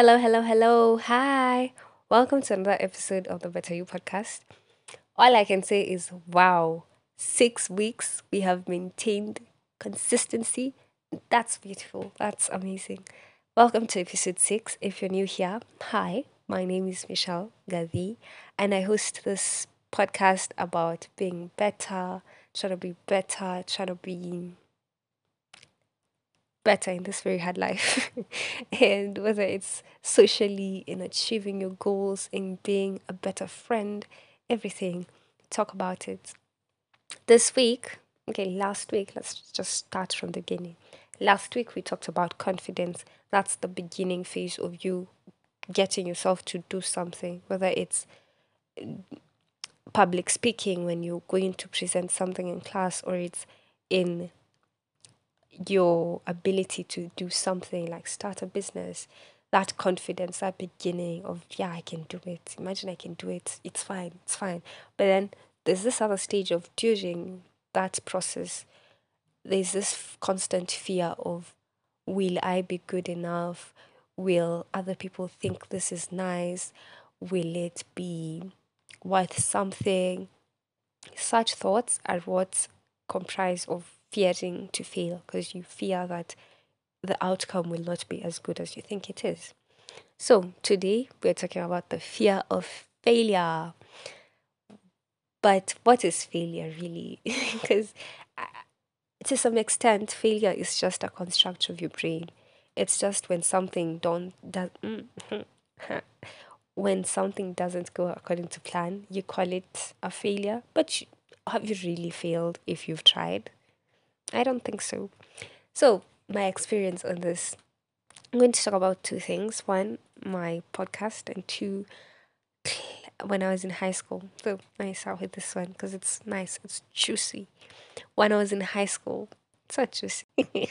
Hello, hello, hello. Hi. Welcome to another episode of the Better You podcast. All I can say is wow. Six weeks we have maintained consistency. That's beautiful. That's amazing. Welcome to episode six. If you're new here, hi. My name is Michelle Gadi, and I host this podcast about being better, trying to be better, trying to be better in this very hard life. and whether it's socially, in achieving your goals, in being a better friend, everything, talk about it. This week, okay, last week, let's just start from the beginning. Last week, we talked about confidence. That's the beginning phase of you getting yourself to do something, whether it's public speaking when you're going to present something in class or it's in your ability to do something like start a business that confidence that beginning of yeah i can do it. Imagine i can do it. It's fine. It's fine. But then there's this other stage of during that process. There's this constant fear of will i be good enough? Will other people think this is nice? Will it be worth something? Such thoughts are what comprise of fearing to fail because you fear that the outcome will not be as good as you think it is. So, today we're talking about the fear of failure. But what is failure really? Because uh, to some extent, failure is just a construct of your brain. It's just when something don't does when something doesn't go according to plan, you call it a failure. But you, have you really failed if you've tried? I don't think so. So, my experience on this, I'm going to talk about two things. One, my podcast, and two, when I was in high school. So, I start with this one because it's nice, it's juicy. When I was in high school, so juicy. when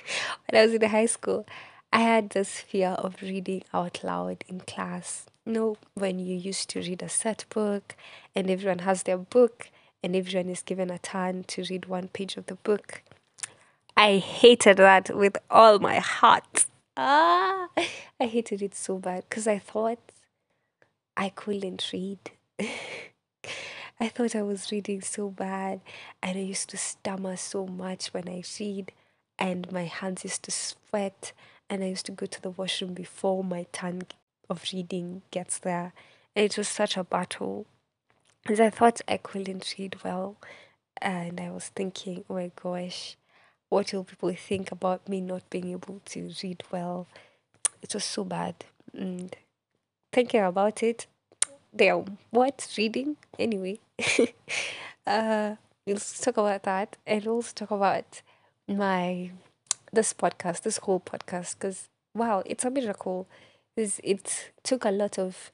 I was in high school, I had this fear of reading out loud in class. You know, when you used to read a set book and everyone has their book and everyone is given a turn to read one page of the book I hated that with all my heart. Ah, I hated it so bad because I thought I couldn't read. I thought I was reading so bad, and I used to stammer so much when I read, and my hands used to sweat, and I used to go to the washroom before my turn of reading gets there. And it was such a battle because I thought I couldn't read well, and I was thinking, oh my gosh, what will people think about me not being able to read well? It was so bad. And thinking about it, damn, what reading? Anyway, uh, we'll talk about that and also talk about my this podcast, this whole podcast, because wow, it's a miracle. This it took a lot of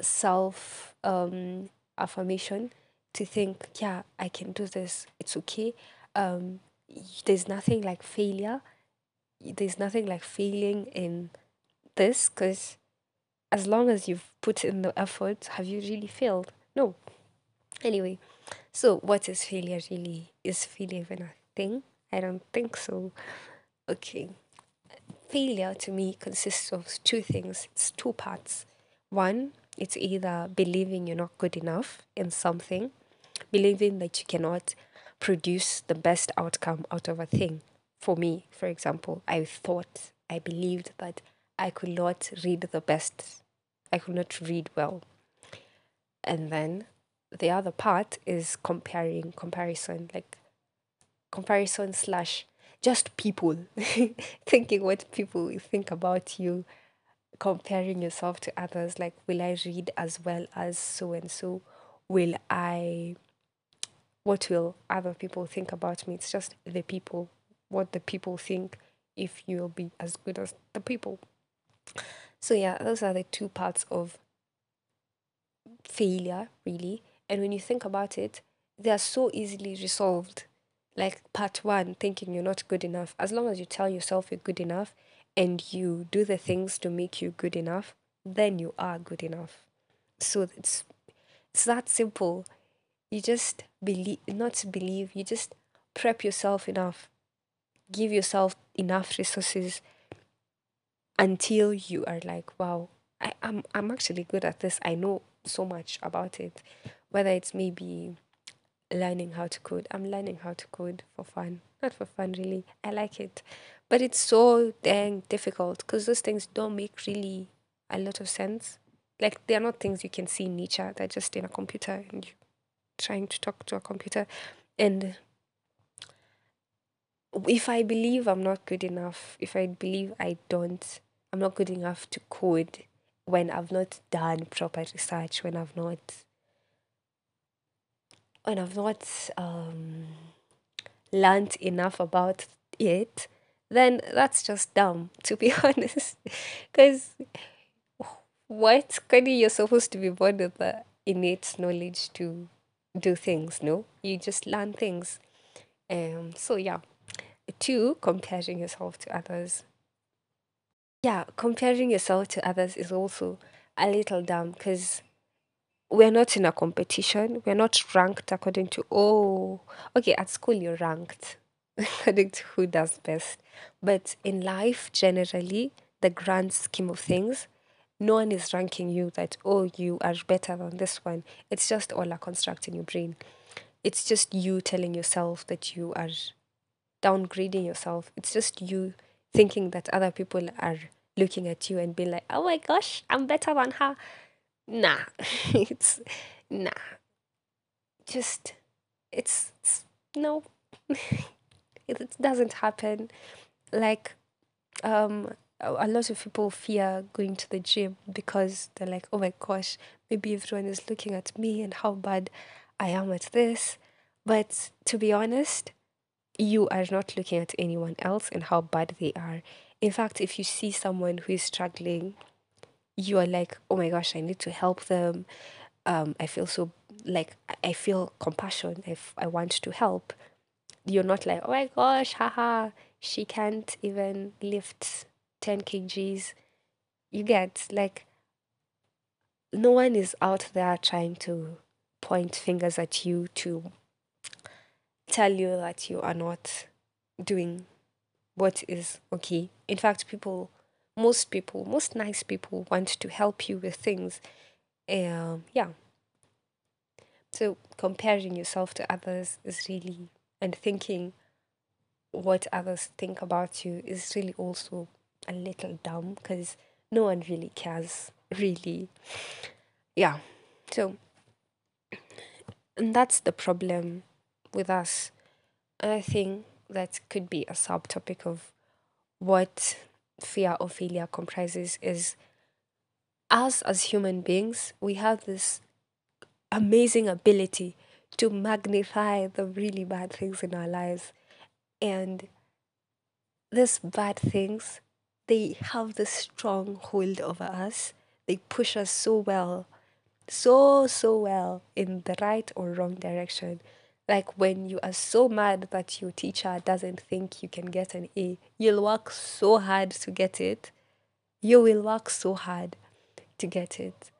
self um affirmation to think, yeah, I can do this. It's okay. Um, there's nothing like failure. There's nothing like failing in this because as long as you've put in the effort, have you really failed? No. Anyway, so what is failure really? Is failure even a thing? I don't think so. Okay. Failure to me consists of two things, it's two parts. One, it's either believing you're not good enough in something, believing that you cannot produce the best outcome out of a thing. For me, for example, I thought, I believed that I could not read the best, I could not read well. And then the other part is comparing, comparison, like comparison slash just people thinking what people think about you, comparing yourself to others. Like, will I read as well as so and so? Will I what will other people think about me? It's just the people, what the people think if you'll be as good as the people. So, yeah, those are the two parts of failure, really. And when you think about it, they are so easily resolved. Like part one, thinking you're not good enough. As long as you tell yourself you're good enough and you do the things to make you good enough, then you are good enough. So it's it's that simple you just believe not believe you just prep yourself enough give yourself enough resources until you are like wow I, I'm I'm actually good at this. I know so much about it. Whether it's maybe learning how to code. I'm learning how to code for fun. Not for fun really. I like it. But it's so dang difficult because those things don't make really a lot of sense. Like they're not things you can see in nature. They're just in a computer and you trying to talk to a computer. And if I believe I'm not good enough, if I believe I don't, I'm not good enough to code when I've not done proper research, when I've not, when I've not um, learned enough about it, then that's just dumb, to be honest. Because what kind of you're supposed to be born with the innate knowledge to do things, no? You just learn things. Um, so yeah. Two, comparing yourself to others. Yeah, comparing yourself to others is also a little dumb because we're not in a competition. We're not ranked according to, oh, okay, at school you're ranked according to who does best. But in life, generally, the grand scheme of things, no one is ranking you that, oh, you are better than this one. It's just all a construct in your brain. It's just you telling yourself that you are downgrading yourself. It's just you thinking that other people are looking at you and being like, oh my gosh, I'm better than her. Nah, it's nah. Just, it's, it's no, it, it doesn't happen. Like, um, a lot of people fear going to the gym because they're like, oh my gosh, maybe everyone is looking at me and how bad I am at this. But to be honest, you are not looking at anyone else and how bad they are. In fact, if you see someone who is struggling, you are like, oh my gosh, I need to help them. Um, I feel so like I feel compassion. If I want to help, you're not like, oh my gosh, haha, she can't even lift 10 kgs. You get like no one is out there trying to point fingers at you to tell you that you are not doing what is okay. In fact, people, most people, most nice people want to help you with things. Um, yeah. So comparing yourself to others is really, and thinking what others think about you is really also a little dumb because no one really cares, really. Yeah. So, and that's the problem with us. And I think that could be a subtopic of what fear of failure comprises is us as human beings, we have this amazing ability to magnify the really bad things in our lives. And these bad things, they have this strong hold over us. They push us so well, so, so well in the right or wrong direction. Like when you are so mad that your teacher doesn't think you can get an A, you'll work so hard to get it. You will work so hard to get it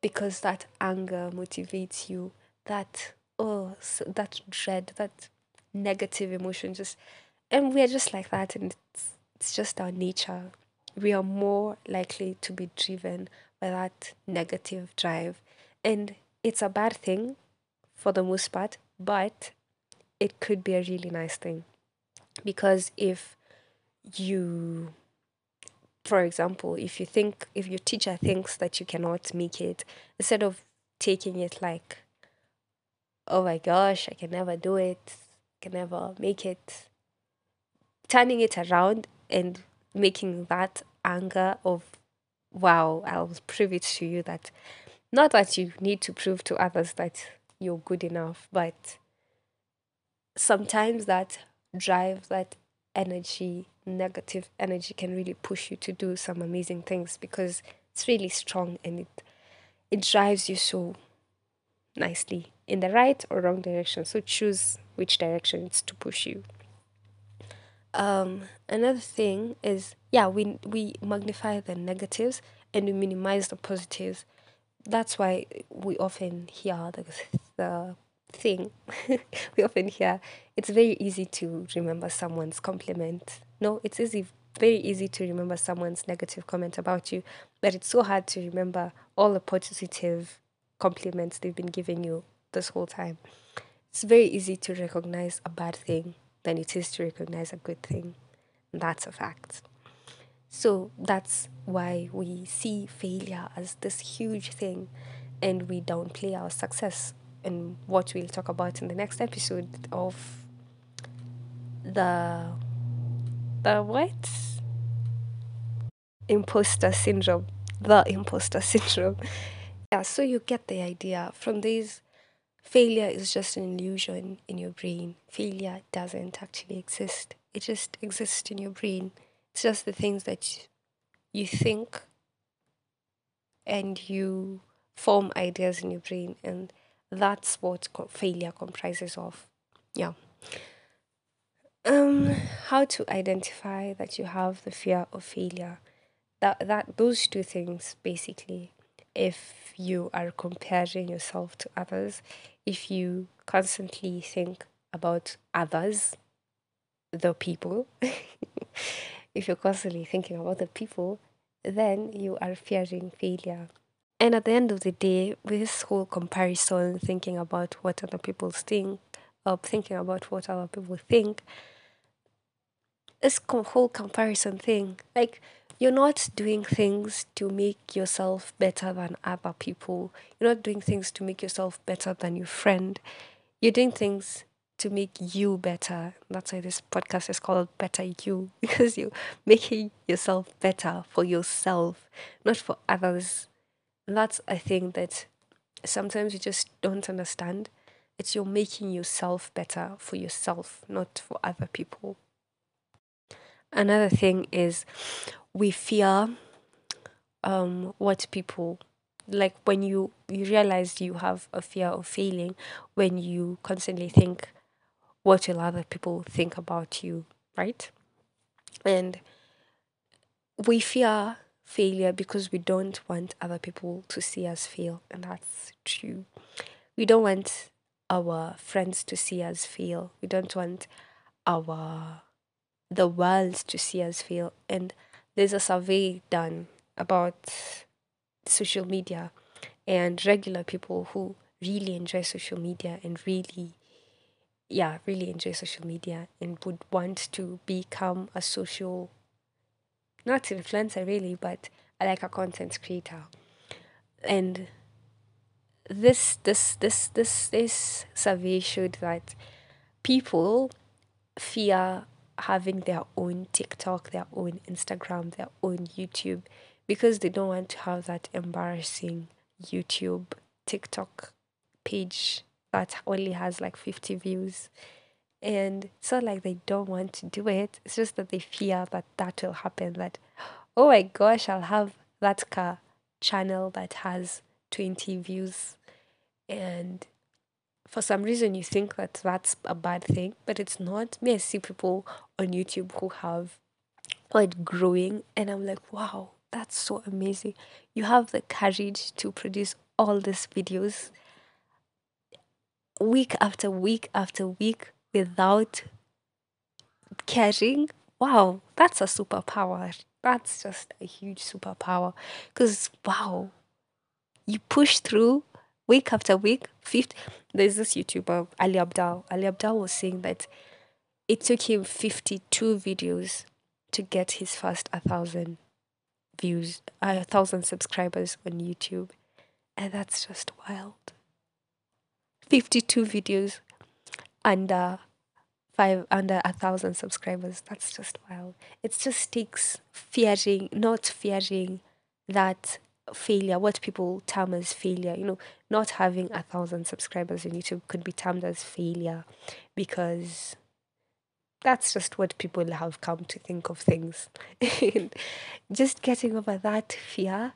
because that anger motivates you. That, oh, so that dread, that negative emotion just, and we're just like that. And it's, it's just our nature. We are more likely to be driven by that negative drive. And it's a bad thing for the most part, but it could be a really nice thing because if you for example if you think if your teacher thinks that you cannot make it instead of taking it like oh my gosh i can never do it can never make it turning it around and making that anger of wow i'll prove it to you that not that you need to prove to others that you're good enough but sometimes that drive, that energy, negative energy can really push you to do some amazing things because it's really strong and it it drives you so nicely in the right or wrong direction. So choose which direction it's to push you. Um, another thing is yeah, we we magnify the negatives and we minimize the positives. That's why we often hear the the thing we often hear it's very easy to remember someone's compliment no it's easy very easy to remember someone's negative comment about you, but it's so hard to remember all the positive compliments they've been giving you this whole time. It's very easy to recognize a bad thing than it is to recognize a good thing. That's a fact. So that's why we see failure as this huge thing and we downplay our success and what we'll talk about in the next episode of the the what imposter syndrome the imposter syndrome yeah so you get the idea from these failure is just an illusion in your brain. Failure doesn't actually exist. It just exists in your brain. It's just the things that you think and you form ideas in your brain and that's what failure comprises of. Yeah. Um how to identify that you have the fear of failure. That that those two things basically if you are comparing yourself to others if you constantly think about others the people if you're constantly thinking about the people then you are fearing failure. And at the end of the day, with this whole comparison, thinking about what other people think, or thinking about what other people think, this whole comparison thing, like you're not doing things to make yourself better than other people. You're not doing things to make yourself better than your friend. You're doing things to make you better. That's why this podcast is called Better You, because you're making yourself better for yourself, not for others And that's a thing that sometimes you just don't understand. It's you're making yourself better for yourself, not for other people. Another thing is we fear um, what people like when you you realize you have a fear of failing when you constantly think what will other people think about you, right? And we fear failure because we don't want other people to see us fail, and that's true. We don't want our friends to see us fail. We don't want our the world to see us fail. And there's a survey done about social media and regular people who really enjoy social media and really yeah, really enjoy social media and would want to become a social not influencer really, but like a content creator. And this this this this this survey showed that people fear having their own TikTok, their own Instagram, their own YouTube because they don't want to have that embarrassing YouTube, TikTok page that only has like 50 views and it's not like they don't want to do it. It's just that they fear that that will happen. That, oh my gosh, I'll have that car channel that has 20 views. And for some reason, you think that that's a bad thing, but it's not. Me, I see people on YouTube who have quite growing, and I'm like, wow, that's so amazing. You have the courage to produce all these videos week after week after week without caring, wow, that's a superpower. That's just a huge superpower. Because, wow, you push through week after week. Fifth, there's this YouTuber, Ali Abdaal. Ali Abdaal was saying that it took him 52 videos to get his first a thousand views, a thousand subscribers on YouTube. And that's just wild. 52 videos under five under a thousand subscribers. That's just wild. It just takes fearing, not fearing that failure, what people term as failure. You know, not having a thousand subscribers on YouTube could be termed as failure because that's just what people have come to think of things. just getting over that fear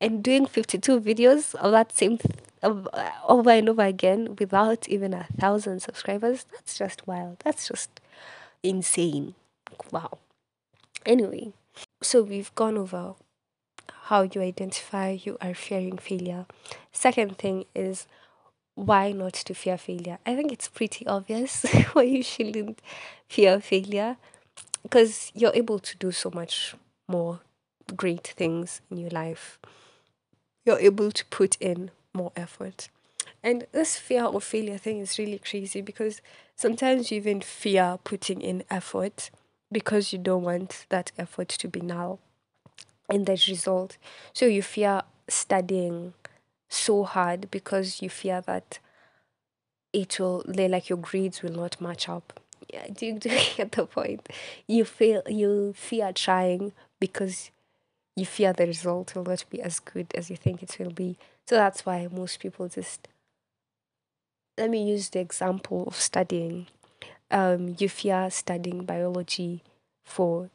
and doing 52 videos of that same th- uh, over and over again without even a thousand subscribers that's just wild that's just insane wow anyway so we've gone over how you identify you are fearing failure second thing is why not to fear failure i think it's pretty obvious why you shouldn't fear failure because you're able to do so much more great things in your life. You're able to put in more effort. And this fear of failure thing is really crazy because sometimes you even fear putting in effort because you don't want that effort to be null in the result. So you fear studying so hard because you fear that it will like your grades will not match up. Yeah, do you, do you get the point? You feel you fear trying because you fear the result will not be as good as you think it will be. So that's why most people just let me use the example of studying. Um, you fear studying biology for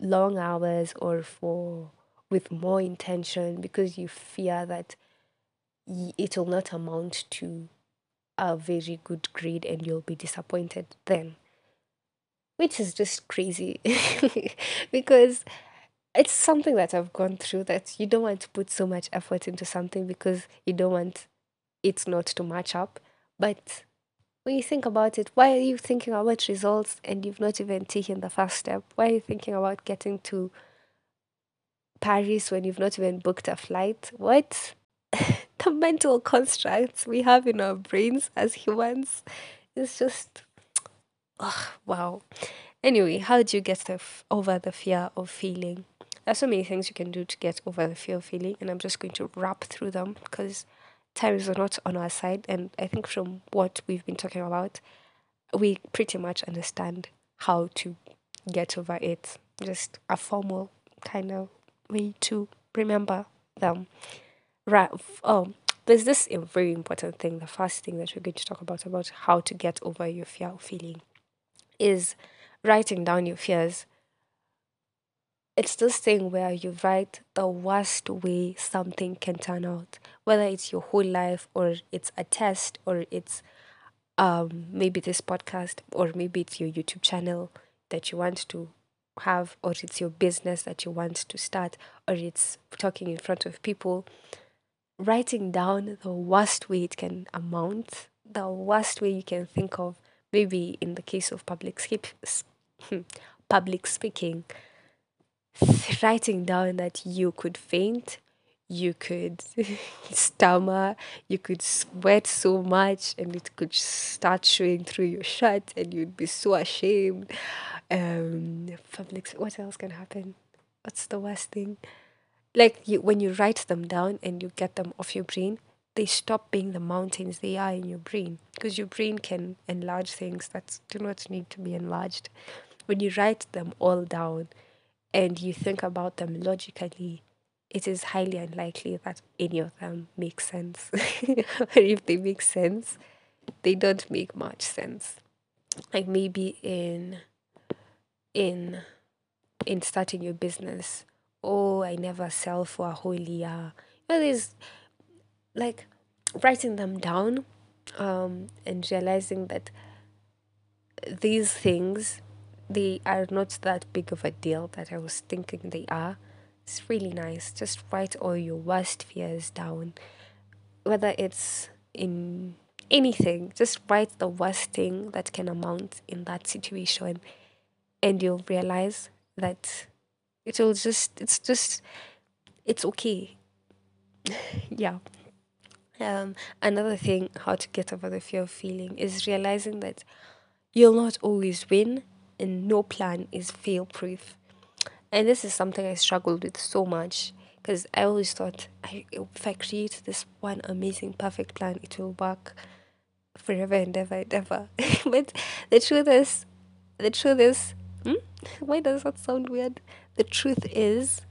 long hours or for with more intention because you fear that it will not amount to a very good grade and you'll be disappointed then which is just crazy because it's something that I've gone through that you don't want to put so much effort into something because you don't want it not to match up. But when you think about it, why are you thinking about results and you've not even taken the first step? Why are you thinking about getting to Paris when you've not even booked a flight? What? the mental constructs we have in our brains as humans is just, oh, wow. Anyway, how do you get the f- over the fear of failing? There's so many things you can do to get over the fear of failing, and I'm just going to wrap through them because time is not on our side. And I think from what we've been talking about, we pretty much understand how to get over it. Just a formal kind of way to remember them. Right. Oh, um, there's this very important thing. The first thing that we're going to talk about about how to get over your fear feeling is writing down your fears it's this thing where you write the worst way something can turn out, whether it's your whole life or it's a test or it's um maybe this podcast or maybe it's your YouTube channel that you want to have or it's your business that you want to start or it's talking in front of people. Writing down the worst way it can amount the worst way you can think of maybe in the case of public skip, public speaking writing down that you could faint, you could stammer, you could sweat so much, and it could start showing through your shirt, and you'd be so ashamed. Um, public, what else can happen? What's the worst thing? Like you, when you write them down and you get them off your brain, they stop being the mountains they are in your brain because your brain can enlarge things that do not need to be enlarged. When you write them all down, and you think about them logically, it is highly unlikely that any of them make sense. or if they make sense, they don't make much sense. Like maybe in in in starting your business, oh, I never sell for a whole year. You know, there's like writing them down um, and realizing that these things they are not that big of a deal that I was thinking they are. It's really nice. Just write all your worst fears down. Whether it's in anything, just write the worst thing that can amount in that situation. And you'll realize that it will just, it's just, it's okay. yeah. Um, another thing, how to get over the fear of feeling, is realizing that you'll not always win and no plan is fail proof. And this is something I struggled with so much because I always thought I, if I create this one amazing, perfect plan, it will work forever and ever and ever. but the truth is, the truth is, hmm? why does that sound weird? The truth is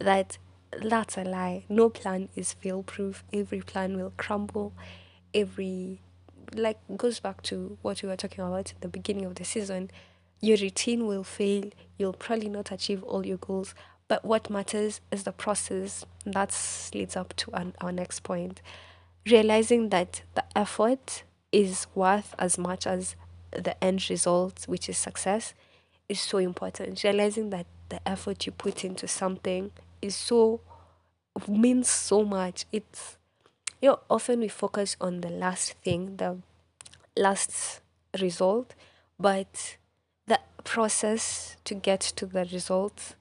that that's a lie. No plan is fail proof. Every plan will crumble. Every, like, goes back to what we were talking about at the beginning of the season your routine will fail. You'll probably not achieve all your goals. But what matters is the process. That leads up to an, our next point. Realizing that the effort is worth as much as the end result, which is success, is so important. Realizing that the effort you put into something is so means so much. It's you know, often we focus on the last thing, the last result, but process to get to the result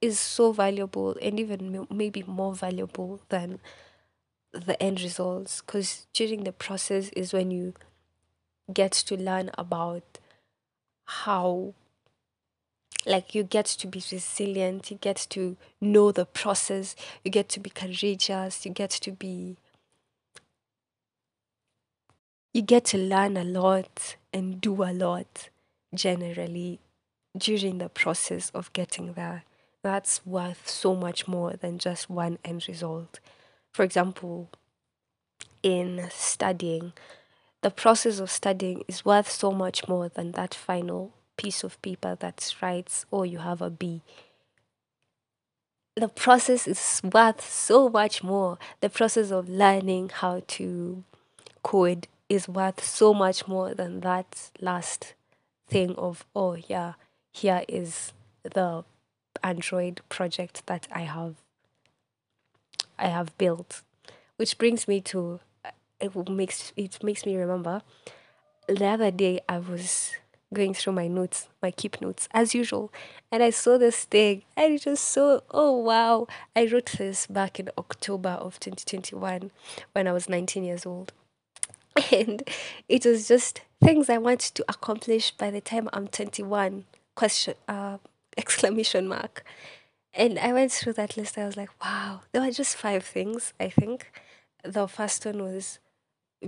is so valuable and even maybe more valuable than the end results. Because during the process is when you get to learn about how like you get to be resilient you get to know the process you get to be courageous you get to be you get to learn a lot and do a lot generally during the process of getting there that's worth so much more than just one end result for example in studying the process of studying is worth so much more than that final piece of paper that writes, oh, you have a B. The process is worth so much more. The process of learning how to code is worth so much more than that last thing of, oh, yeah, here is the Android project that I have I have built. Which brings me to uh, it makes it makes me remember the other day I was going through my notes, my keep notes as usual, and I saw this thing and it was so oh wow. I wrote this back in October of 2021 when I was 19 years old. And it was just things I want to accomplish by the time I'm 21 question uh exclamation mark. And I went through that list. I was like, wow, there were just five things, I think. The first one was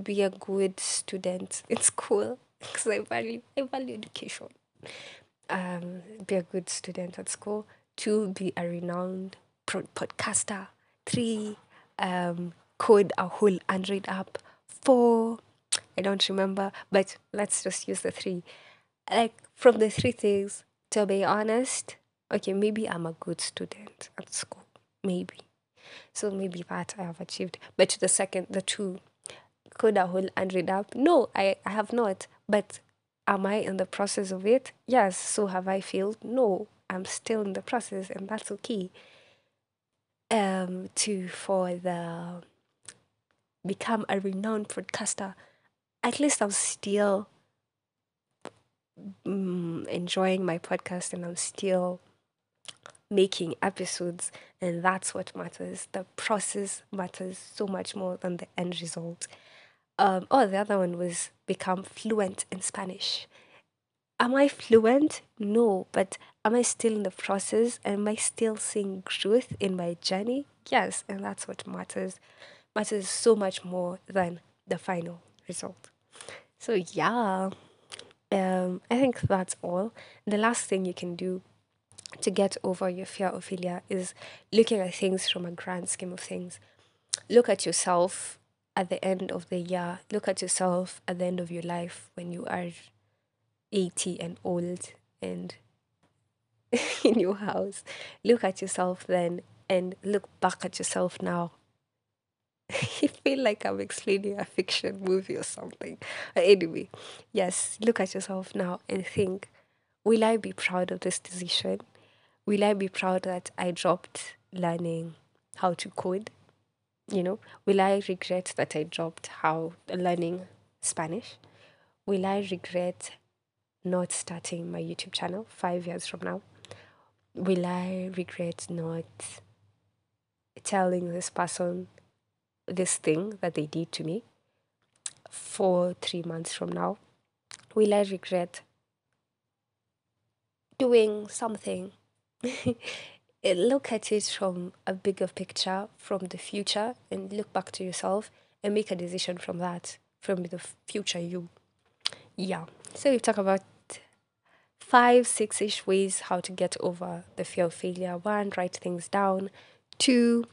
be a good student in school because I value I value education. Um, be a good student at school. Two, be a renowned podcaster. Three, um, code a whole Android app. Four, I don't remember, but let's just use the three. Like from the three things, to be honest, okay, maybe I'm a good student at school. Maybe. So maybe that I have achieved. But the second, the two, code a whole Android up? No, I, I have not. But am I in the process of it? Yes. So have I failed? No, I'm still in the process, and that's okay. Um, to for the become a renowned podcaster, at least I'm still mm, enjoying my podcast, and I'm still making episodes, and that's what matters. The process matters so much more than the end result. Um, oh, the other one was become fluent in Spanish. Am I fluent? No, but am I still in the process? Am I still seeing growth in my journey? Yes, and that's what matters. Matters so much more than the final result. So yeah, um, I think that's all. The last thing you can do to get over your fear of failure is looking at things from a grand scheme of things. Look at yourself at the end of the year. Look at yourself at the end of your life when you are 80 and old and in your house. Look at yourself then and look back at yourself now. I feel like I'm explaining a fiction movie or something. Anyway, yes, look at yourself now and think will I be proud of this decision? Will I be proud that I dropped learning how to code? You know, will I regret that I dropped how learning Spanish? Will I regret not starting my YouTube channel five years from now? Will I regret not telling this person this thing that they did to me for three months from now? Will I regret doing something look at it from a bigger picture, from the future, and look back to yourself and make a decision from that, from the future you. Yeah. So we talk about five, six ish ways how to get over the fear of failure. One, write things down. Two,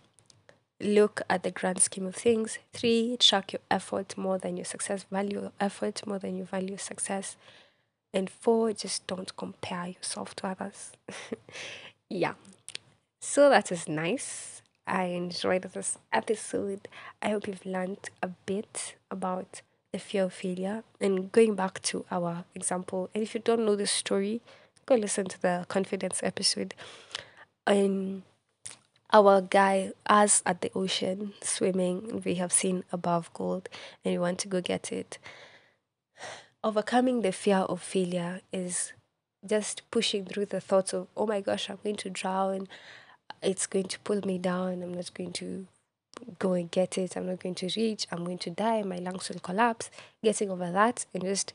look at the grand scheme of things. Three, track your effort more than your success, value effort more than you value success. And four, just don't compare yourself to others. yeah. So that is nice. I enjoyed this episode. I hope you've learned a bit about the fear of failure. And going back to our example, and if you don't know the story, go listen to the confidence episode. And our guy, us at the ocean swimming, we have seen above gold and we want to go get it. Overcoming the fear of failure is just pushing through the thoughts of, oh my gosh, I'm going to drown. It's going to pull me down. I'm not going to go and get it. I'm not going to reach. I'm going to die. My lungs will collapse. Getting over that and just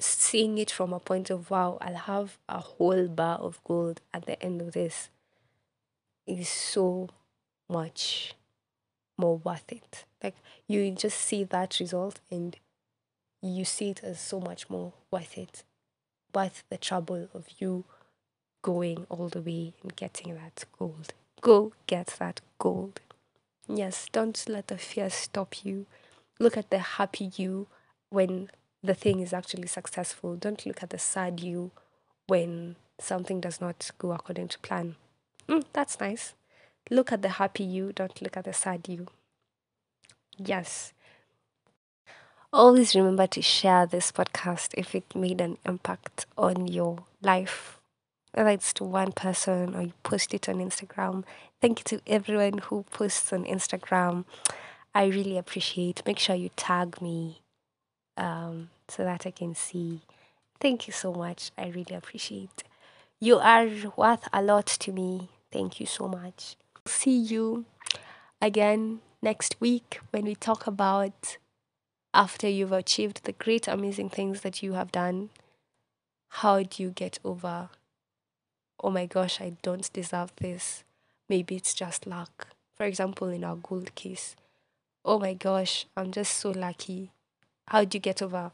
seeing it from a point of, wow, I'll have a whole bar of gold at the end of this is so much more worth it. Like you just see that result and you see it as so much more worth it, worth the trouble of you going all the way and getting that gold. Go get that gold. Yes, don't let the fear stop you. Look at the happy you when the thing is actually successful. Don't look at the sad you when something does not go according to plan. Mm, that's nice. Look at the happy you, don't look at the sad you. Yes. Always remember to share this podcast if it made an impact on your life, whether it's to one person or you post it on Instagram. Thank you to everyone who posts on Instagram. I really appreciate. Make sure you tag me um, so that I can see. Thank you so much. I really appreciate. You are worth a lot to me. Thank you so much. See you again next week when we talk about after you've achieved the great, amazing things that you have done, how do you get over, oh my gosh, I don't deserve this? Maybe it's just luck. For example, in our gold case, oh my gosh, I'm just so lucky. How do you get over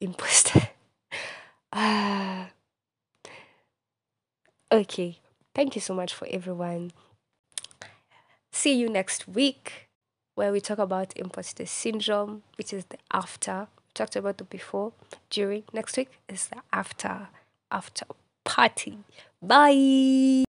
imposter? ah. Okay. Thank you so much for everyone. See you next week where we talk about imposter syndrome, which is the after. We talked about the before, during. Next week is the after, after party. Bye.